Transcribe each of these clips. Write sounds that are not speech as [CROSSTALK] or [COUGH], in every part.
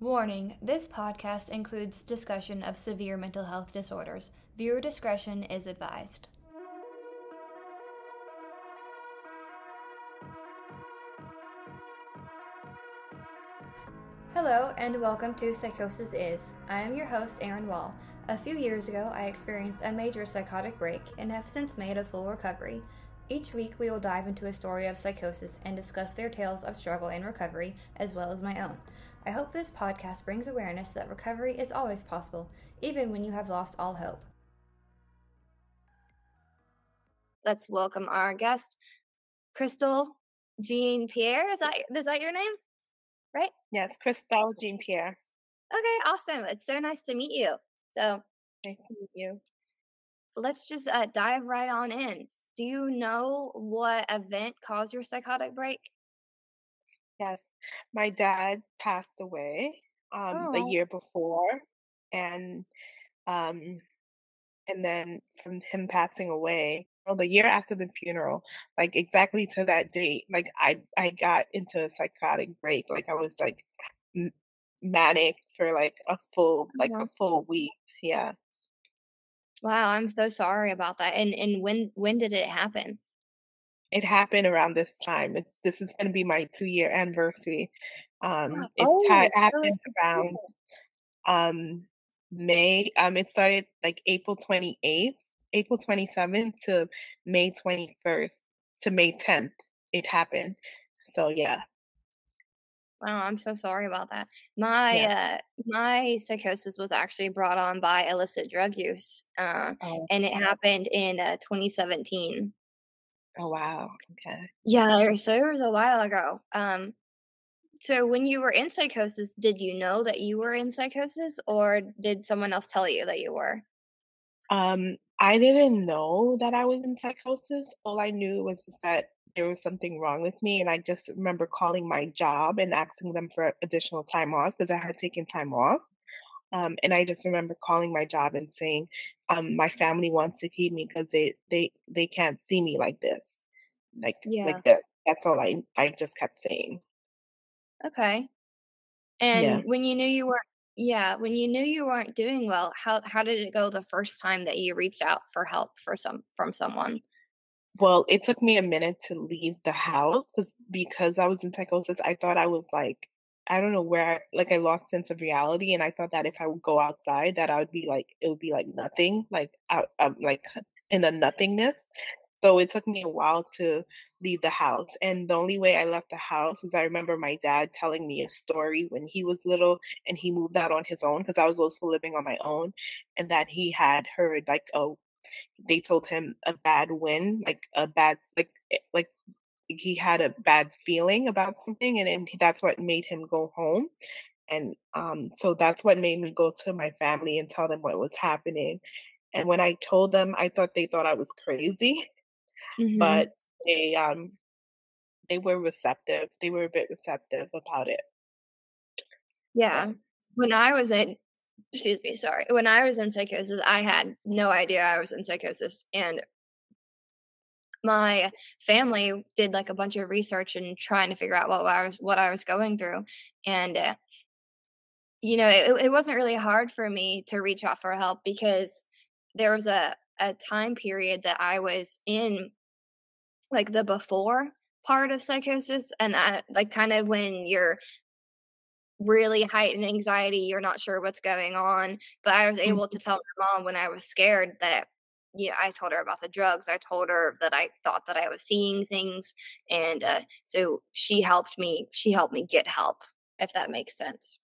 Warning this podcast includes discussion of severe mental health disorders. Viewer discretion is advised. Hello, and welcome to Psychosis Is. I am your host, Erin Wall. A few years ago, I experienced a major psychotic break and have since made a full recovery. Each week, we will dive into a story of psychosis and discuss their tales of struggle and recovery, as well as my own. I hope this podcast brings awareness that recovery is always possible, even when you have lost all hope. Let's welcome our guest, Crystal Jean Pierre. Is that is that your name? Right? Yes, Crystal Jean Pierre. Okay, awesome. It's so nice to meet you. So nice to meet you. Let's just uh, dive right on in. Do you know what event caused your psychotic break? Yes, my dad passed away um, the Oh, year before, and um, and then from him passing away, well, the year after the funeral, like exactly to that date, like I I got into a psychotic break. Like I was like m- manic for like a full like uh-huh. a full week. Yeah. wow. I'm so sorry about that. And and when when did it happen? It happened around this time. It's this is gonna be my two year anniversary. Um, it Oh, so happened around um May. Um, it started like April 28th, April 27th to May 21st to May 10th. It happened. So yeah, Wow, I'm so sorry about that. My yeah. uh my psychosis was actually brought on by illicit drug use. Uh, Oh, and it happened in uh, 2017. Oh wow. Okay. Yeah, so it was a while ago. Um, so when you were in psychosis, did you know that you were in psychosis, or did someone else tell you that you were? Um, I didn't know that I was in psychosis. All I knew was that there was something wrong with me, and I just remember calling my job and asking them for additional time off because I had taken time off. Um, and I just remember calling my job and saying, um, my family wants to keep me because they they they can't see me like this, like Yeah. like that. That's all I I just kept saying. Okay. Yeah. And when you knew you weren't, yeah, when you knew you weren't doing well, how how did it go the first time that you reached out for help for some from someone? Well, it took me a minute to leave the house because because I was in psychosis, I thought I was like, I don't know where, like I lost sense of reality, and I thought that if I would go outside, that I would be like, it would be like nothing, like out, um, like in the nothingness. So it took me a while to leave the house, and the only way I left the house is I remember my dad telling me a story when he was little and he moved out on his own because I was also living on my own, and that he had heard like a they told him a bad win, like a bad like eh, like he had a bad feeling about something, and then that's what made him go home. And um, so that's what made me go to my family and tell them what was happening. And when I told them, I thought they thought I was crazy, hmm but they um they were receptive. They were a bit receptive about it. Yeah. Yeah. When I was in, excuse me, sorry. When I was in psychosis, I had no idea I was in psychosis, and my family did like a bunch of research and trying to figure out what I was what I was going through, and uh, you know, it, it wasn't really hard for me to reach out for help because there was a a time period that I was in like the before part of psychosis and I, like kind of when you're really heightened anxiety. You're not sure what's going on. But I was able to Mhm. tell my mom when I was scared that, yeah, I told her about the drugs. I told her that I thought that I was seeing things. And uh, so she helped me, she helped me get help, if that makes sense.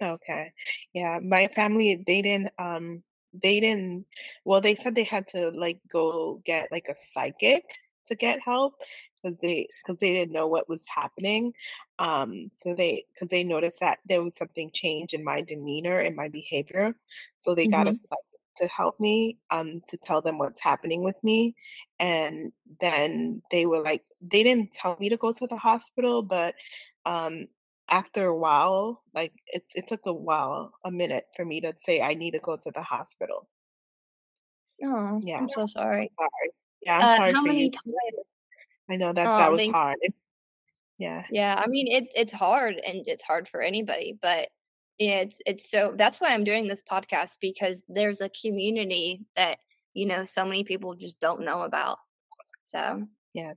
Okay. Yeah, my family, they didn't, um, they didn't, well, they said they had to like go get like a psychic to get help because they, because they didn't know what was happening. Um, so they, because they noticed that there was something changed in my demeanor and my behavior. So they got a hmm psychic to help me, um, to tell them what's happening with me. And then they were like, they didn't tell me to go to the hospital, but, um, after a while, like, it it took a while, a minute for me to say, "I need to go to the hospital." Oh, Yeah, I'm so sorry. sorry. Yeah, I'm Uh, sorry how for you many too. times? I know that that Oh, was thank hard. Yeah. Yeah, I mean, it it's hard and it's hard for anybody, but it's it's so that's why I'm doing this podcast because there's a community that, you know, so many people just don't know about. So, Yeah.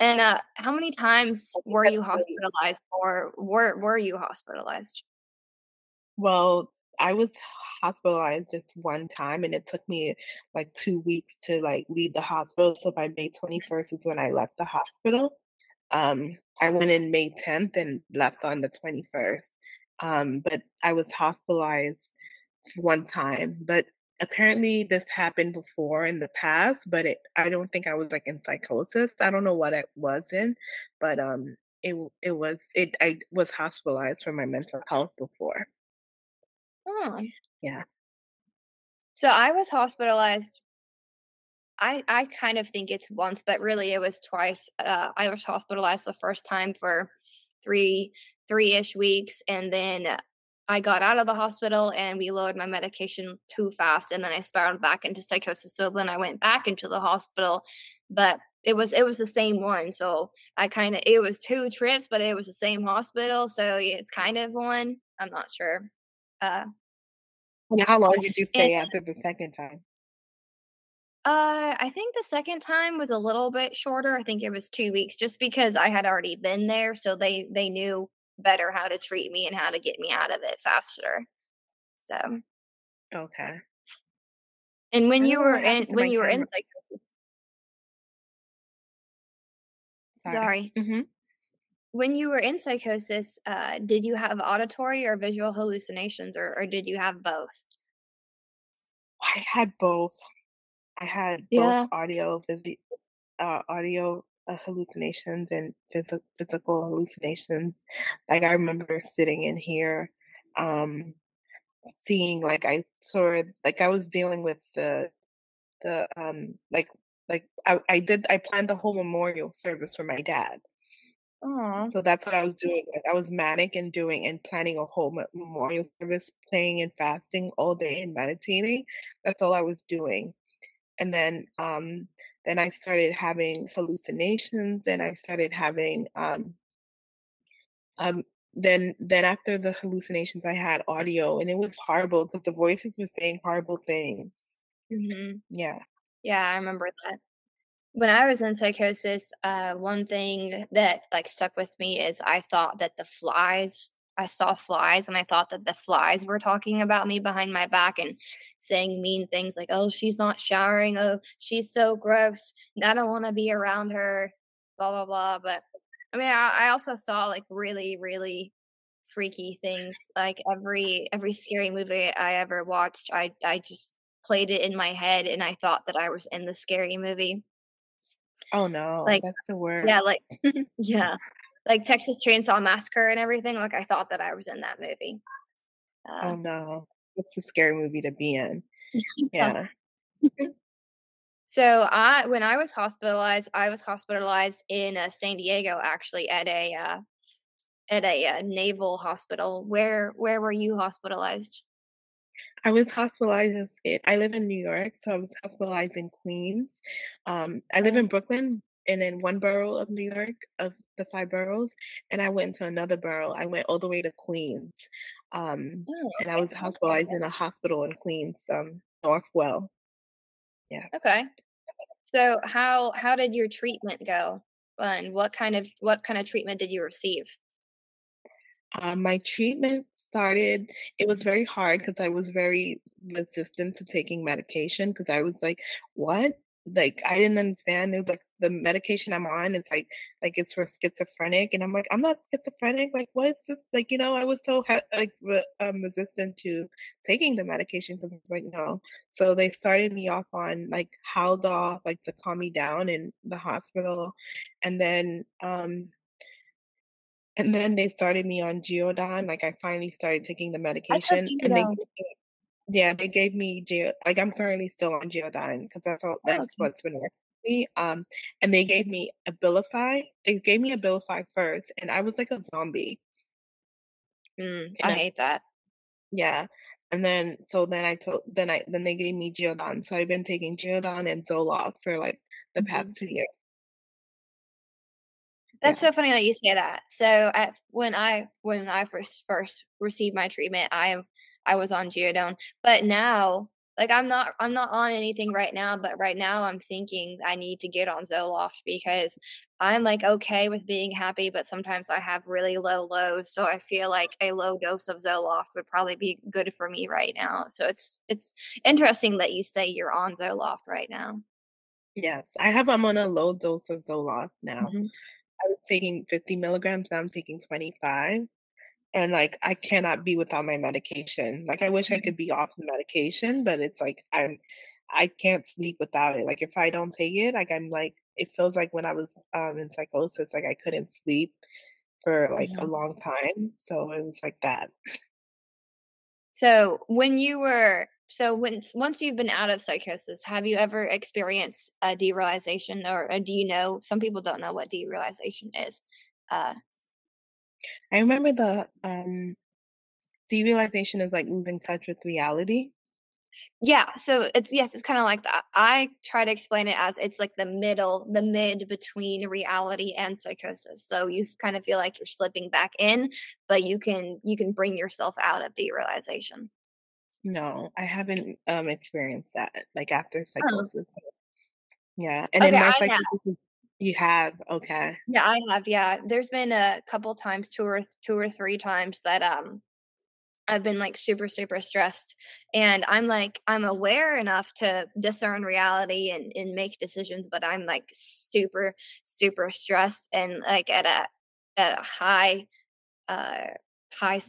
and uh how many times were you hospitalized or were were you hospitalized? well, I was hospitalized just one time, and it took me, like, 2 weeks to, like, leave the hospital, so by May 21st is when I left the hospital. Um, I went in May 10th and left on the 21st. Um, but I was hospitalized one time, but apparently this happened before in the past, but it I don't think I was, like, in psychosis. I don't know what I was in, but, um, it it was it I was hospitalized for my mental health before. Oh. Yeah. So I was hospitalized I I kind of think it's once, but really it was twice. Uh, I was hospitalized the first time for three three ish weeks, and then uh, I got out of the hospital and we lowered my medication too fast, and then I spiraled back into psychosis. So then I went back into the hospital, but it was it was the same one. So I kind of it was two trips, but it was the same hospital. So it's kind of one. I'm not sure. Uh, And how long did you and stay after the second time? Uh, I think the second time was a little bit shorter. I think it was 2 weeks just because I had already been there, so they they knew better how to treat me and how to get me out of it faster. So, Okay. and when you were in when you were in camera. psychosis Sorry. sorry. Mhm. When you were in psychosis, uh, did you have auditory or visual hallucinations or or did you have both? I had both. I had both Yeah. audio, visi uh, audio, uh, hallucinations and physi physical hallucinations. Like, I remember sitting in here, um, seeing, like, I saw like, I was dealing with the the, um, like like, I I did I planned the whole memorial service for my dad. Aw. So that's what I was doing, like, I was manic and doing and planning a whole memorial service, praying and fasting all day and meditating. That's all I was doing. And then, um, then I started having hallucinations, and I started having, um um, then then after the hallucinations, I had audio, and it was horrible because the voices were saying horrible things. Mhm. Yeah. Yeah, I remember that. When I was in psychosis, uh, one thing that like stuck with me is I thought that the flies, I saw flies and I thought that the flies were talking about me behind my back and saying mean things like, oh, she's not showering. Oh, she's so gross. I don't want to be around her, blah, blah, blah. But I mean, I, I also saw like really, really freaky things. Like every every scary movie I ever watched, I I just played it in my head and I thought that I was in the scary movie. Oh, no, Like that's the worst. [LAUGHS] yeah, like yeah. Like Texas Chainsaw Massacre and everything, like I thought that I was in that movie. Uh Oh, no. It's a scary movie to be in. [LAUGHS] yeah. [LAUGHS] So I when I was hospitalized, I was hospitalized in uh, San Diego actually at a uh, at a uh, naval hospital. Where where were you hospitalized? I was hospitalized in I live in New York, so I was hospitalized in Queens. Um, I live Oh, in Brooklyn and in one borough of New York, of the 5 boroughs, and I went to another borough. I went all the way to Queens. Um, oh, and I was hospitalized in a hospital in Queens, um, Northwell. Yeah. Okay. So how how did your treatment go? And what kind of what kind of treatment did you receive? Um, my treatment started it was very hard because I was very resistant to taking medication because I was like, "What?" Like, I didn't understand. It was like the medication I'm on is like like it's for schizophrenic, and I'm like, "I'm not schizophrenic. Like, what is this?" Like, you know, I was so ha like re um, resistant to taking the medication because it's like, "No." So they started me off on like Haldol, like to calm me down in the hospital, and then um and then they started me on Geodon, like, I finally started taking the medication, and they yeah, they gave me Geo like, I'm currently still on Geodon because that's all Oh, that's okay. what's been working me, um, and they gave me Abilify. They gave me Abilify first, and I was like a zombie, Mm, I I hate that. yeah, and then so then I told then I then they gave me Geodon, so I've been taking Geodon and Zoloft for, like, the Mhm. past 2 years. That's Yeah. so funny that you say that. So, at when I when I first first received my treatment, I I was on Geodon, but now, like, I'm not I'm not on anything right now, but right now I'm thinking I need to get on Zoloft because I'm, like, okay with being happy, but sometimes I have really low lows, so I feel like a low dose of Zoloft would probably be good for me right now. So it's it's interesting that you say you're on Zoloft right now. Yes, I have I'm on a low dose of Zoloft now. Mhm. I was taking 50 milligrams, now I'm taking 25, and, like, I cannot be without my medication. Like, I wish I could be off the medication, but it's like I'm I can't sleep without it. Like, if I don't take it, like, I'm like it feels like when I was, um, in psychosis, like, I couldn't sleep for, like, a Mhm. long time, so it was like that. So, when you were so once once you've been out of psychosis, have you ever experienced a derealization or, uh, do you know some people don't know what derealization is. Uh I remember the, um derealization is, like, losing touch with reality. Yeah, so it's yes, it's kinda like that. I try to explain it as it's like the middle the mid between reality and psychosis. So you kind of feel like you're slipping back in, but you can you can bring yourself out of derealization. No, I haven't, um, experienced that, like, after Oh. psychosis. Yeah, and Okay, in my I have. You have? Okay. Yeah, I have, yeah. There's been a couple times, 2 or 2 or 3 times that, um, I've been, like, super, super stressed, and I'm, like I'm aware enough to discern reality and and make decisions, but I'm, like, super, super stressed and, like, at a at a high, uh, high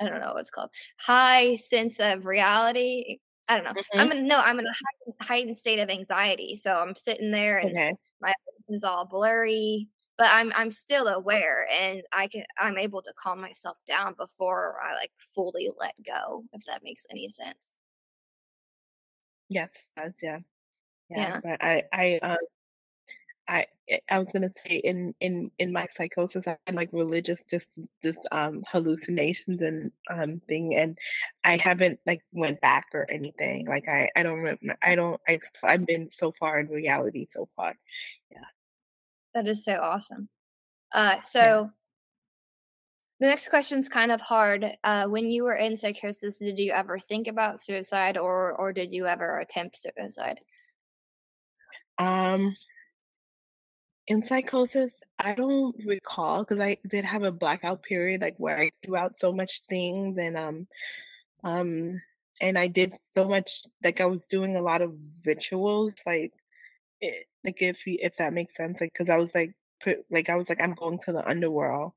I don't know what it's called, high sense of reality? I don't know. I'm Mhm. in no, I'm in a heightened heightened state of anxiety, so I'm sitting there and Okay. My vision's all blurry, but I'm I'm still aware and I can I'm able to calm myself down before I, like, fully let go, if that makes any sense. Yes, does, yeah. Yeah, Yeah. but I I, um I eh, I was gonna say in in in my psychosis, I had, like, religious just just, um, hallucinations and, um, thing, and I haven't, like, went back or anything. Like, I I don't remem I don't I I've been so far in reality so far. Yeah. That is so awesome. Uh, Yes. so the next question's kind of hard. Uh, when you were in psychosis, did you ever think about suicide or or did you ever attempt suicide? Um in psychosis, I don't recall because I did have a blackout period, like, where I threw out so much things and, um um, and I did so much like, I was doing a lot of rituals, like, eh like, if if that makes sense, like because I was, like, put like, I was like, "I'm going to the underworld,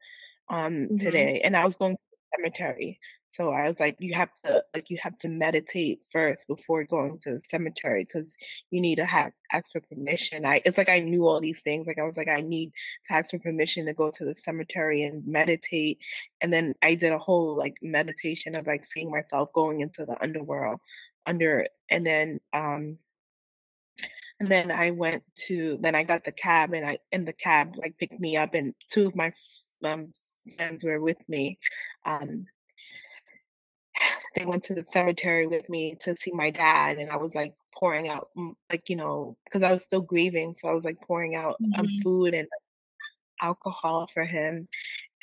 um, Mhm. today," and I was going to the cemetery. So I was like, "You have to like, you have to meditate first before going to the cemetery because you need to have ask for permission." I it's like I knew all these things, like, I was like, "I need to ask for permission to go to the cemetery and meditate," and then I did a whole, like, meditation of, like, seeing myself going into the underworld under and then, um and then I went to then I got the cab and I and the cab, like, picked me up and 2 of my um, friends were with me, um they went to the cemetery with me to see my dad, and I was, like, pouring out, mm, like, you know because I was still grieving, so I was, like, pouring out, um, Mhm. food and alcohol for him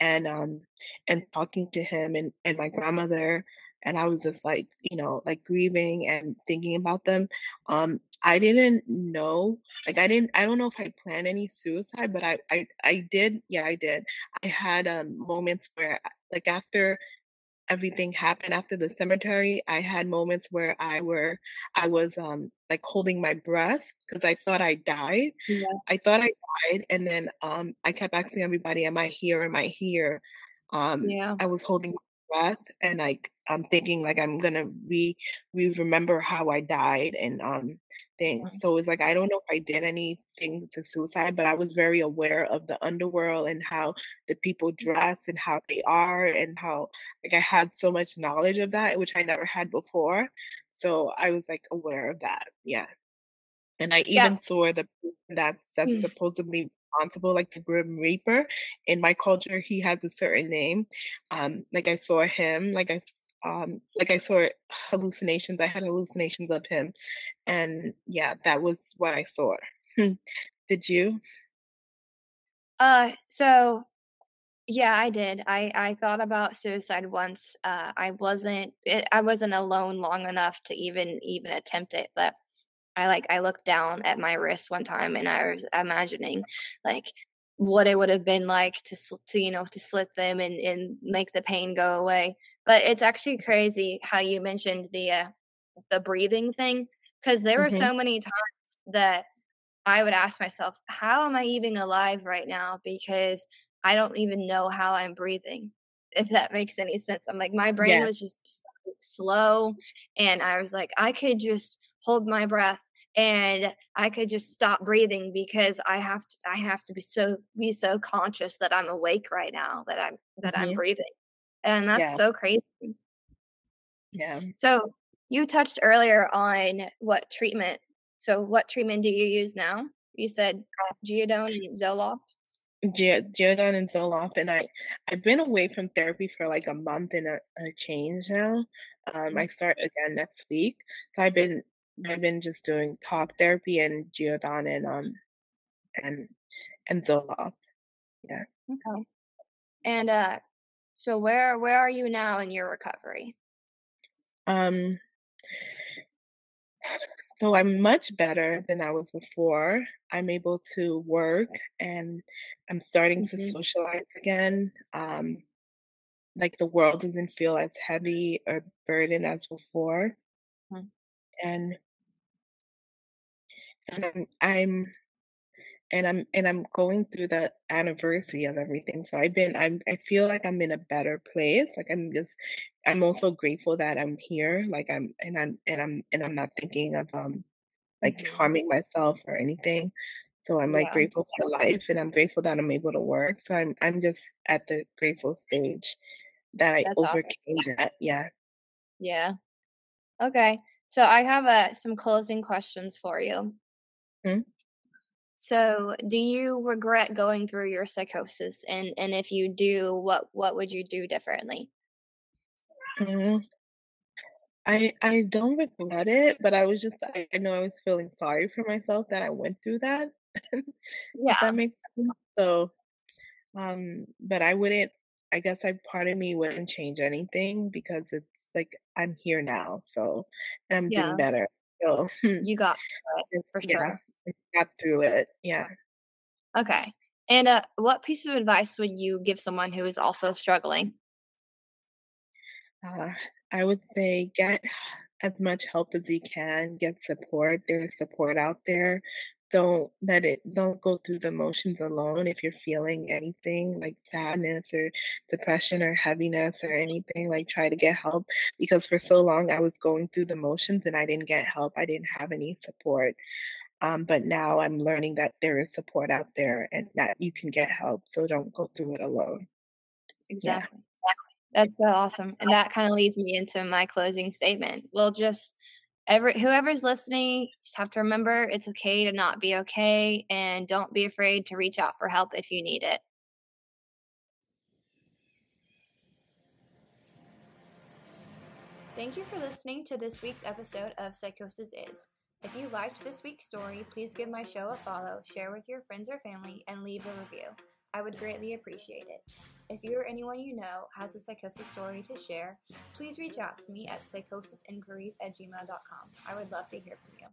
and, um, and talking to him and and my grandmother, and I was just, like, you know, like, grieving and thinking about them. Um, I didn't know like, I didn't I don't know if I planned any suicide, but I I I did yeah, I did. I had, um, moments where, like, after everything happened after the cemetery, I had moments where I were I was, um, like, holding my breath because I thought I died. Yeah. I thought I died, and then, um, I kept asking everybody, "Am I here? Am I here?" Um, Yeah. I was holding my breath and, like, I'm thinking, like, I'm gonna re re-remember how I died and, um, things. So it's like, I don't know if I did anything to suicide, but I was very aware of the underworld and how the people dress and how they are and how like, I had so much knowledge of that, which I never had before. So I was, like, aware of that, yeah. And I Yeah. even saw the person that's that's Mm. supposedly responsible, like the Grim Reaper. In my culture, he has a certain name. Um, like, I saw him, like, I um, like, I saw hallucinations, I had hallucinations of him, and, yeah, that was what I saw. Did you? Uh, so yeah, I did. I I thought about suicide once. Uh, I wasn't it, I wasn't alone long enough to even even attempt it, but I like I looked down at my wrist one time and I was imagining like what it would have been like to to you know to slit them and and make the pain go away. But it's actually crazy how you mentioned the uh, the breathing thing because there were Mhm. so many times that I would ask myself, how am I even alive right now? Because I don't even know how I'm breathing, if that makes any sense. I'm like, my brain Yeah. was just so slow. And I was like, I could just hold my breath and I could just stop breathing because I have to I have to be so be so conscious that I'm awake right now, that I'm that I'm Mhm. breathing. And that's Yeah. so crazy. Yeah. So you touched earlier on what treatment. So what treatment do you use now? You said Geodon and Zoloft. Ge Geodon and Zoloft, and I I've been away from therapy for like a month and a, a change now. Um, I Mm, start again next week, so I've been I've been just doing talk therapy and Geodon and um and and Zoloft. Yeah. Okay. And uh, so where where are you now in your recovery? Um, so I'm much better than I was before. I'm able to work and I'm starting to hmm socialize again. Um, like the world doesn't feel as heavy or burden as before. And and I'm I'm and I'm and I'm going through the anniversary of everything. So I've been I'm I feel like I'm in a better place. Like I'm just I'm also grateful that I'm here. Like I'm and I'm and I'm and I'm not thinking of um like hmm harming myself or anything. So I'm like Yeah, grateful for life and I'm grateful that I'm able to work. So I'm I'm just at the grateful stage that I that's awesome. overcame that. Yeah. Yeah. Okay. So I have uh, some closing questions for you. Mhm. So, do you regret going through your psychosis? And and if you do, what what would you do differently? Mhm. I I don't regret it, but I was just I I know I was feeling sorry for myself that I went through that, [LAUGHS] if that makes sense. So, um, but I wouldn't I guess I part of me wouldn't change anything because it's like I'm here now, so and I'm doing better. So, [LAUGHS] You got it for sure. I got through it. Yeah. Okay. And uh, what piece of advice would you give someone who is also struggling? Uh, I would say get as much help as you can, get support. There's support out there. Don't let it, don't go through the motions alone if you're feeling anything like sadness or depression or heaviness or anything. Like, try to get help because for so long I was going through the motions and I didn't get help. I didn't have any support. Um, but now I'm learning that there is support out there and that you can get help. So don't go through it alone. Yeah. Exactly. That's so awesome. And that kind of leads me into my closing statement. Well, just every whoever's listening, just have to remember it's okay to not be okay and don't be afraid to reach out for help if you need it. Thank you for listening to this week's episode of Psychosis Is. If you liked this week's story, please give my show a follow, share with your friends or family, and leave a review. I would greatly appreciate it. If you or anyone you know has a psychosis story to share, please reach out to me at psychosisinquiries at gmail.com. I would love to hear from you.